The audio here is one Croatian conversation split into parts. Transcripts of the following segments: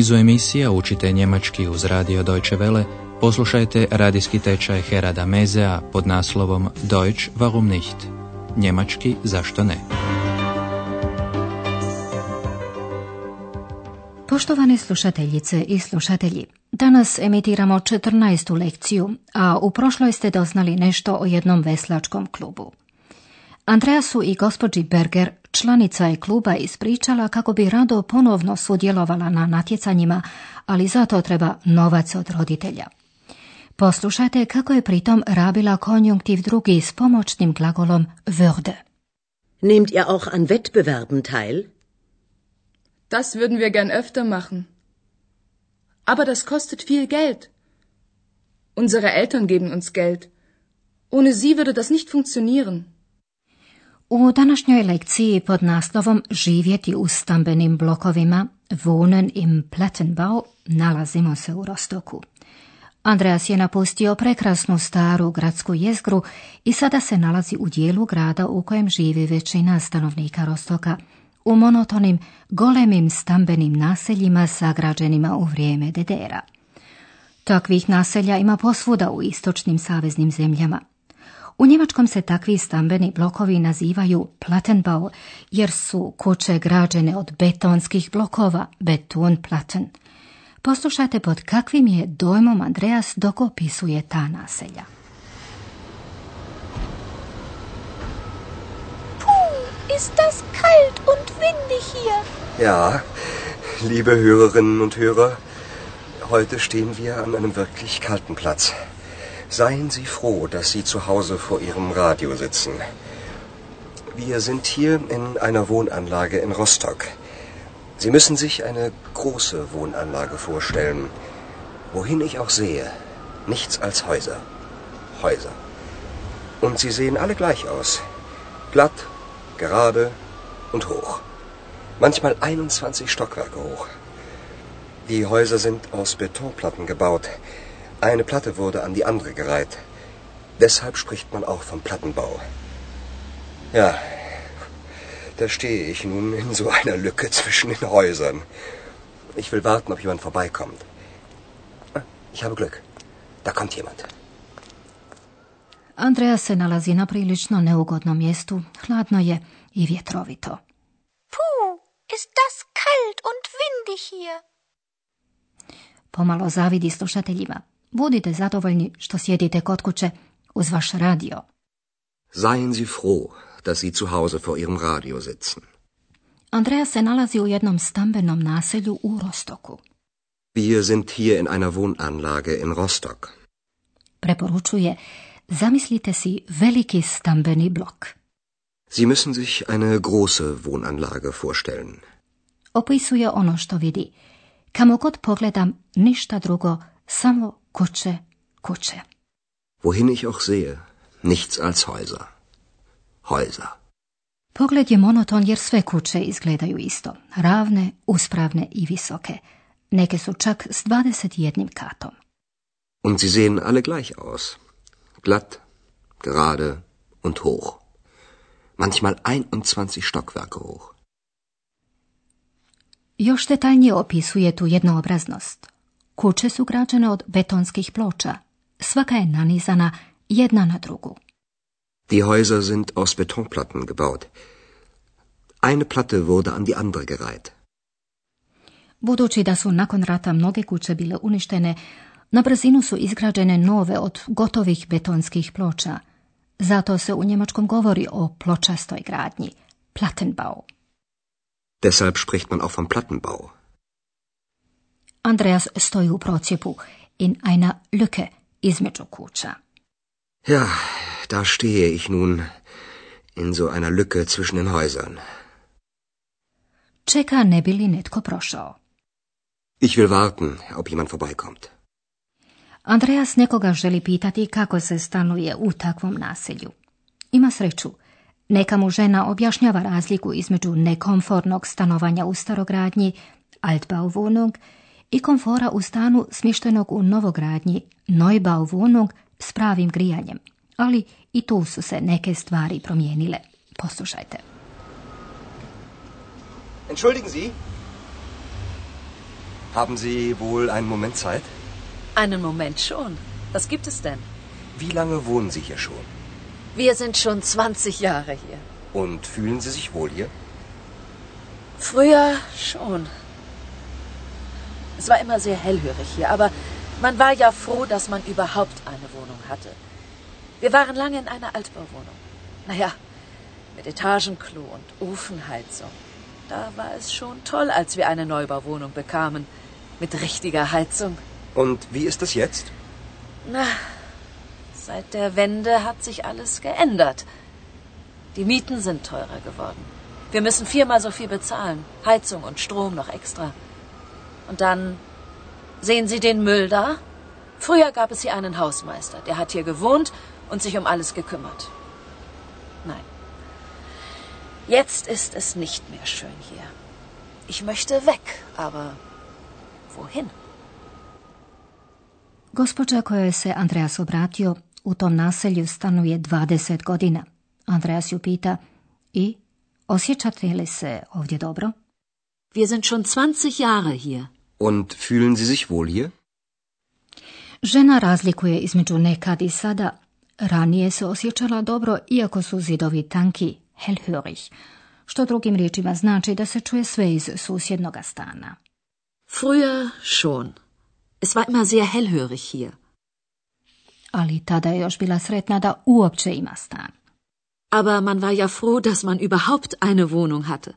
nizu emisija učite njemački uz radio Deutsche Welle, poslušajte radijski tečaj Herada Mezea pod naslovom Deutsch warum nicht? Njemački zašto ne? Poštovane slušateljice i slušatelji, danas emitiramo 14. lekciju, a u prošloj ste doznali nešto o jednom veslačkom klubu. Andreasu i gospođi Berger, članica je kluba, ispričala kako bi rado ponovno sudjelovala na natjecanjima, ali zato treba novac od roditelja. Poslušajte kako je pritom rabila konjunktiv drugi s pomoćnim glagolom würde. Nehmt ihr auch an Wettbewerben teil? Das würden wir gern öfter machen. Aber das kostet viel Geld. Unsere Eltern geben uns Geld. Ohne sie würde das nicht funktionieren. U današnjoj lekciji pod naslovom Živjeti u stambenim blokovima Wohnen im Plattenbau nalazimo se u Rostoku. Andreas je napustio prekrasnu staru gradsku jezgru i sada se nalazi u dijelu grada u kojem živi većina stanovnika Rostoka, u monotonim, golemim stambenim naseljima sagrađenima u vrijeme Dedera. Takvih naselja ima posvuda u istočnim saveznim zemljama. U Njemačkom se takvi stambeni blokovi nazivaju Plattenbau, jer su kuće građene od betonskih blokova, Betonplatten. Poslušajte pod kakvim je dojmom Andreas dok opisuje ta naselja. Puh, ist das kalt und windig hier. Ja, liebe Hörerinnen und Hörer, heute stehen wir an einem wirklich kalten Platz. Seien Sie froh, dass Sie zu Hause vor Ihrem Radio sitzen. Wir sind hier in einer Wohnanlage in Rostock. Sie müssen sich eine große Wohnanlage vorstellen. Wohin ich auch sehe, nichts als Häuser. Häuser. Und sie sehen alle gleich aus. Glatt, gerade und hoch. Manchmal 21 Stockwerke hoch. Die Häuser sind aus Betonplatten gebaut. Eine Platte wurde an die andere gereiht. Deshalb spricht man auch vom Plattenbau. Ja, da stehe ich nun in so einer Lücke zwischen den Häusern. Ich will warten, ob jemand vorbeikommt. Ich habe Glück. Da kommt jemand. Andreja se nalazi na prilično neugodnom mjestu, hladno je i vjetrovito. Puh, ist das kalt und windig hier. Pomalo zavidi slušateljima. Budite zadovoljni što sjedite kod kuće uz vaš radio. Seien Sie froh, dass Sie zu Hause vor Ihrem Radio sitzen. Andreja se nalazi u jednom stambenom naselju u Rostoku. Wir sind hier in einer Wohnanlage in Rostock. Preporučuje, zamislite si veliki stambeni blok. Sie müssen sich eine große Wohnanlage vorstellen. Opisuje ono što vidi. Kamo god pogledam, ništa drugo, samo kuće, kuće. Wohin ich auch sehe, nichts als Häuser. Häuser. Pogled je monoton jer sve kuće izgledaju isto. Ravne, uspravne i visoke. Neke su čak s 21 katom. Und sie sehen alle gleich aus. Glatt, gerade und hoch. Manchmal 21 Stockwerke hoch. Još detaljnije opisuje tu jednoobraznost. Kuće su građene od betonskih ploča. Svaka je nanizana jedna na drugu. Die Häuser sind aus Betonplatten gebaut. Eine Platte wurde an die andere gereiht. Budući da su nakon rata mnoge kuće bile uništene, na brzinu su izgrađene nove od gotovih betonskih ploča. Zato se u njemačkom govori o pločastoj gradnji, Plattenbau. Deshalb spricht man auch vom Plattenbau. Andreas stoji u procjepu in einer Lücke između kuća. Ja, da stehe ich nun in so einer Lücke zwischen den Häusern. Čeka ne bi li netko prošao. Ich will warten, ob jemand vorbeikommt. Andreas nekoga želi pitati kako se stanuje u takvom naselju. Ima sreću. Neka mu žena objašnjava razliku između nekomfortnog stanovanja u starogradnji, Altbauwohnung, i komfora u stanu smještenog u novogradnji, Neubauwohnung, s pravim grijanjem. Ali i tu su se neke stvari promijenile. Poslušajte. Entschuldigen Sie? Haben Sie wohl einen Moment Zeit? Einen Moment schon. Was gibt es denn? Wie lange wohnen Sie hier schon? Wir sind schon 20 Jahre hier. Und fühlen Sie sich wohl hier? Früher schon. Es war immer sehr hellhörig hier, aber man war ja froh, dass man überhaupt eine Wohnung hatte. Wir waren lange in einer Altbauwohnung. Naja, mit Etagenklo und Ofenheizung. Da war es schon toll, als wir eine Neubauwohnung bekamen. Mit richtiger Heizung. Und wie ist es jetzt? Na, seit der Wende hat sich alles geändert. Die Mieten sind teurer geworden. Wir müssen viermal so viel bezahlen. Heizung und Strom noch extra. Und dann sehen Sie den Müll da? Früher gab es hier einen Hausmeister, der hat hier gewohnt und sich um alles gekümmert. Nein. Jetzt ist es nicht mehr schön hier. Ich möchte weg, aber wohin? Gospođa kojoj se Andreas obratio u tom naselju stanuje 20 godina. Andreas ju pita, i osjećate li se ovdje dobro? Wir sind schon 20 Jahre hier. Und fühlen Sie sich wohl hier? Žena razlikuje između nekad i sada. Ranije se osjećala dobro, iako su zidovi tanki, hellhörig, što drugim riječima znači da se čuje sve iz susjednog stana. Früher schon. Es war immer sehr hellhörig hier. Ali tada je još bila sretna da uopće ima stan. Aber man war ja froh, dass man überhaupt eine Wohnung hatte.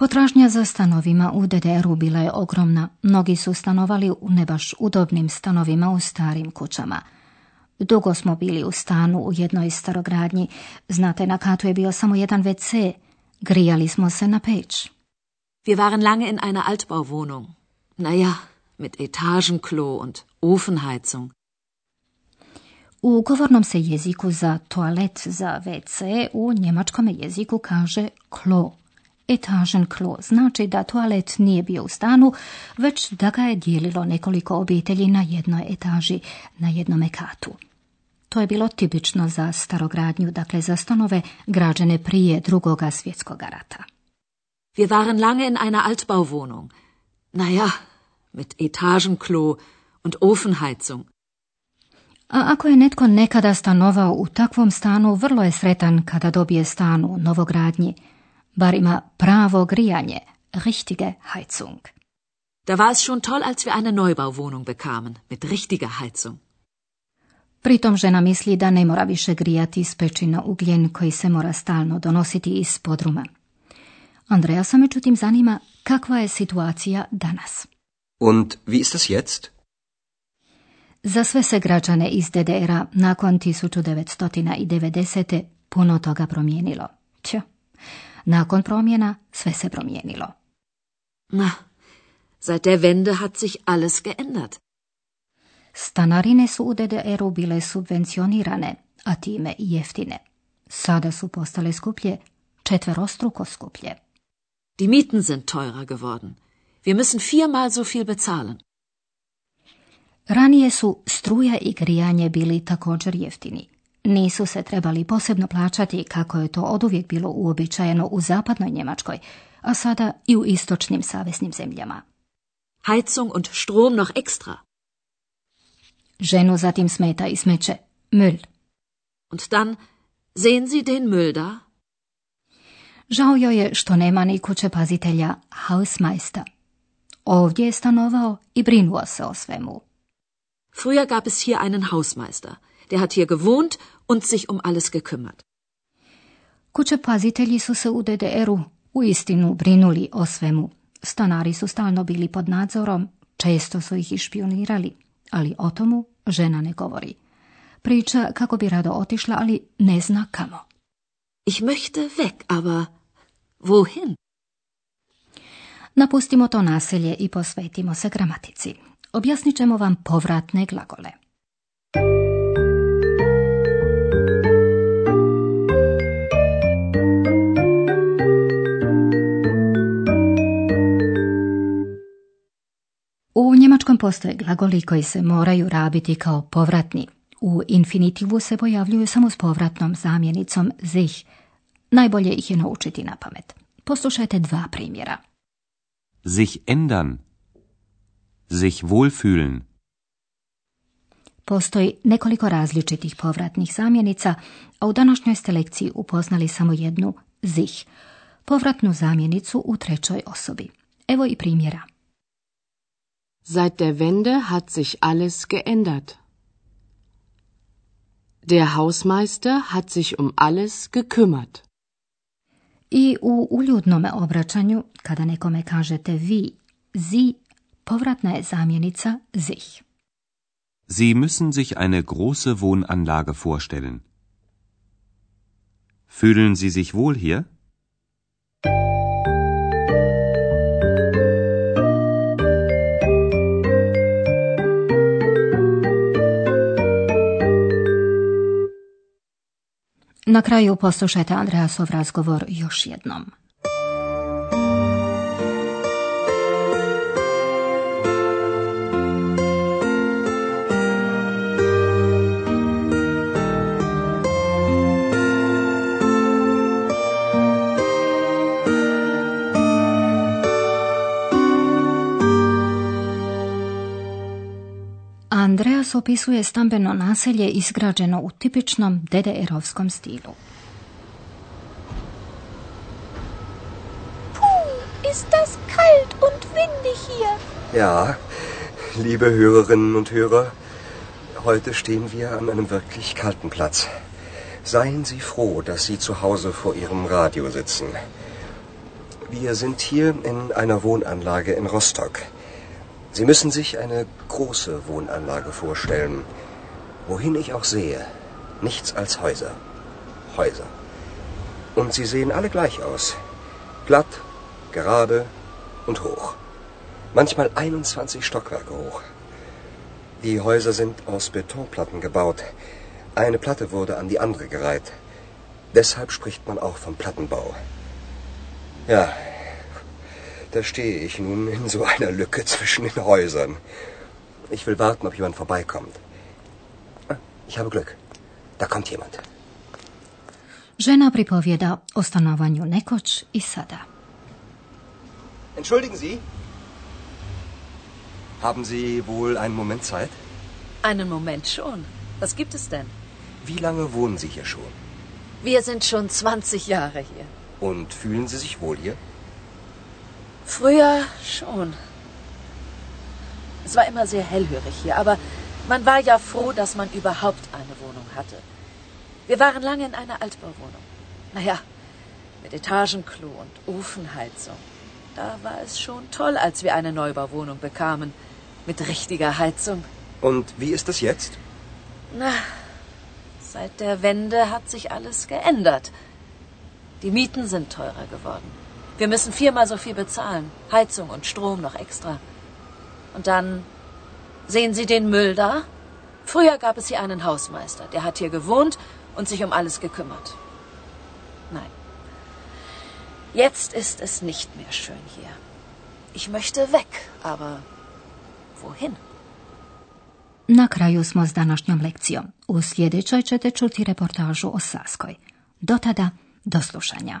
Potražnja za stanovima u DDR-u bila je ogromna. Mnogi su stanovali u ne baš udobnim stanovima u starim kućama. Dugo smo bili u stanu u jednoj starogradnji. Znate, na katu je bio samo jedan WC. Grijali smo se na peć. Wir waren lange in einer Altbauwohnung. Naja, mit Etagenklo und Ofenheizung. U govornom se jeziku za toalet za WC u njemačkom jeziku kaže klo. Etažen klo znači da toalet nije bio u stanu, već da ga je dijelilo nekoliko obitelji na jednoj etaži, na jednome katu. To je bilo tipično za starogradnju, dakle za stanove građene prije drugoga svjetskog rata. Wir waren lange in einer Altbauwohnung. Naja, mit Etagenklo und Ofenheizung. A ako je netko nekada stanovao u takvom stanu, vrlo je sretan kada dobije stan u novogradnji, bar ima pravo grijanje, richtige Heizung. Da war es schon toll, als wir eine Neubauwohnung bekamen, mit richtiger Heizung. Pritom žena misli da ne mora više grijati iz pećina ugljen koji se mora stalno donositi iz podruma. Andreja se međutim zanima kakva je situacija danas. Und wie ist es jetzt? Za sve se građane iz DDR-a nakon 1990. puno toga promijenilo. Tja, nakon promjena sve se promijenilo. Na, seit der Wende hat sich alles geändert. Stanarine su u DDR-u bile subvencionirane, a time i jeftine. Sada su postale skuplje, četverostruko skuplje. Die Mieten sind teurer geworden. Wir müssen viermal so viel bezahlen. Ranije su struja i grijanje bili također jeftini. Nisu se trebali posebno plaćati kako je to oduvijek bilo uobičajeno u zapadnoj Njemačkoj, a sada i u istočnim saveznim zemljama. Heizung und Strom noch extra. Ženu zatim smeta i smeće, müll. Und dann sehen Sie den Müll da? Žao joj je što nema ni kuće pazitelja Hausmeister. Ovdje je stanovao i brinuo se o svemu. Früher gab es hier einen Hausmeister. Der hat hier gewohnt und sich um alles gekümmert. Kuće pazitelji su se u DDR-u u istinu brinuli o svemu. Stanari su stalno bili pod nadzorom, često su ih i špionirali, ali o tomu žena ne govori. Priča kako bi rado otišla, ali ne zna kamo. Ich möchte weg, aber wohin? Napustimo to naselje i posvetimo se gramatici. Objasnit ćemo vam povratne glagole. Njemačkom postoje glagoli koji se moraju rabiti kao povratni. U infinitivu se pojavljuju samo s povratnom zamjenicom sich. Najbolje ih je naučiti na pamet. Poslušajte dva primjera. Sich ändern. Sich wohlfühlen. Postoji nekoliko različitih povratnih zamjenica, a u današnjoj ste lekciji upoznali samo jednu sich, povratnu zamjenicu u trećoj osobi. Evo i primjera. Seit der Wende hat sich alles geändert. Der Hausmeister hat sich um alles gekümmert. I u uljudnome obraćanju, kada nekome kažete vi, zi, povratna je zamjenica sich. Sie müssen sich eine große Wohnanlage vorstellen. Fühlen Sie sich wohl hier? Na kraju poslušajte Andreasov razgovor još jednom. Andreas opisuje stambeno naselje izgrađeno u tipičnom DDR-ovskom stilu. Puh, ist das kalt und windig hier. Ja, liebe Hörerinnen und Hörer, heute stehen wir an einem wirklich kalten Platz. Seien Sie froh, dass Sie zu Hause vor Ihrem Radio sitzen. Wir sind hier in einer Wohnanlage in Rostock. Sie müssen sich eine große Wohnanlage vorstellen. Wohin ich auch sehe, nichts als Häuser. Häuser. Und sie sehen alle gleich aus. Glatt, gerade und hoch. Manchmal 21 Stockwerke hoch. Die Häuser sind aus Betonplatten gebaut. Eine Platte wurde an die andere gereiht. Deshalb spricht man auch vom Plattenbau. Ja, da stehe ich nun in so einer Lücke zwischen den Häusern. Ich will warten, ob jemand vorbeikommt. Ich habe Glück. Da kommt jemand. Žena pripovjeda o stanovanju nekoć i sada. Entschuldigen Sie. Haben Sie wohl einen Moment Zeit? Einen Moment schon. Was gibt es denn? Wie lange wohnen Sie hier schon? Wir sind schon 20 Jahre hier. Und fühlen Sie sich wohl hier? Früher schon. Es war immer sehr hellhörig hier, aber man war ja froh, dass man überhaupt eine Wohnung hatte. Wir waren lange in einer Altbauwohnung. Naja, mit Etagenklo und Ofenheizung. Da war es schon toll, als wir eine Neubauwohnung bekamen. Mit richtiger Heizung. Und wie ist es jetzt? Na, seit der Wende hat sich alles geändert. Die Mieten sind teurer geworden. Wir müssen viermal so viel bezahlen. Heizung und Strom noch extra. Und dann sehen Sie den Müll da? Früher gab es hier einen Hausmeister, der hat hier gewohnt und sich um alles gekümmert. Nein. Jetzt ist es nicht mehr schön hier. Ich möchte weg, aber wohin? Na kraju smo s današnjom lekcijom. U sljedećoj ćete čuti reportažu o Saskoj. Do tada, do slušanja.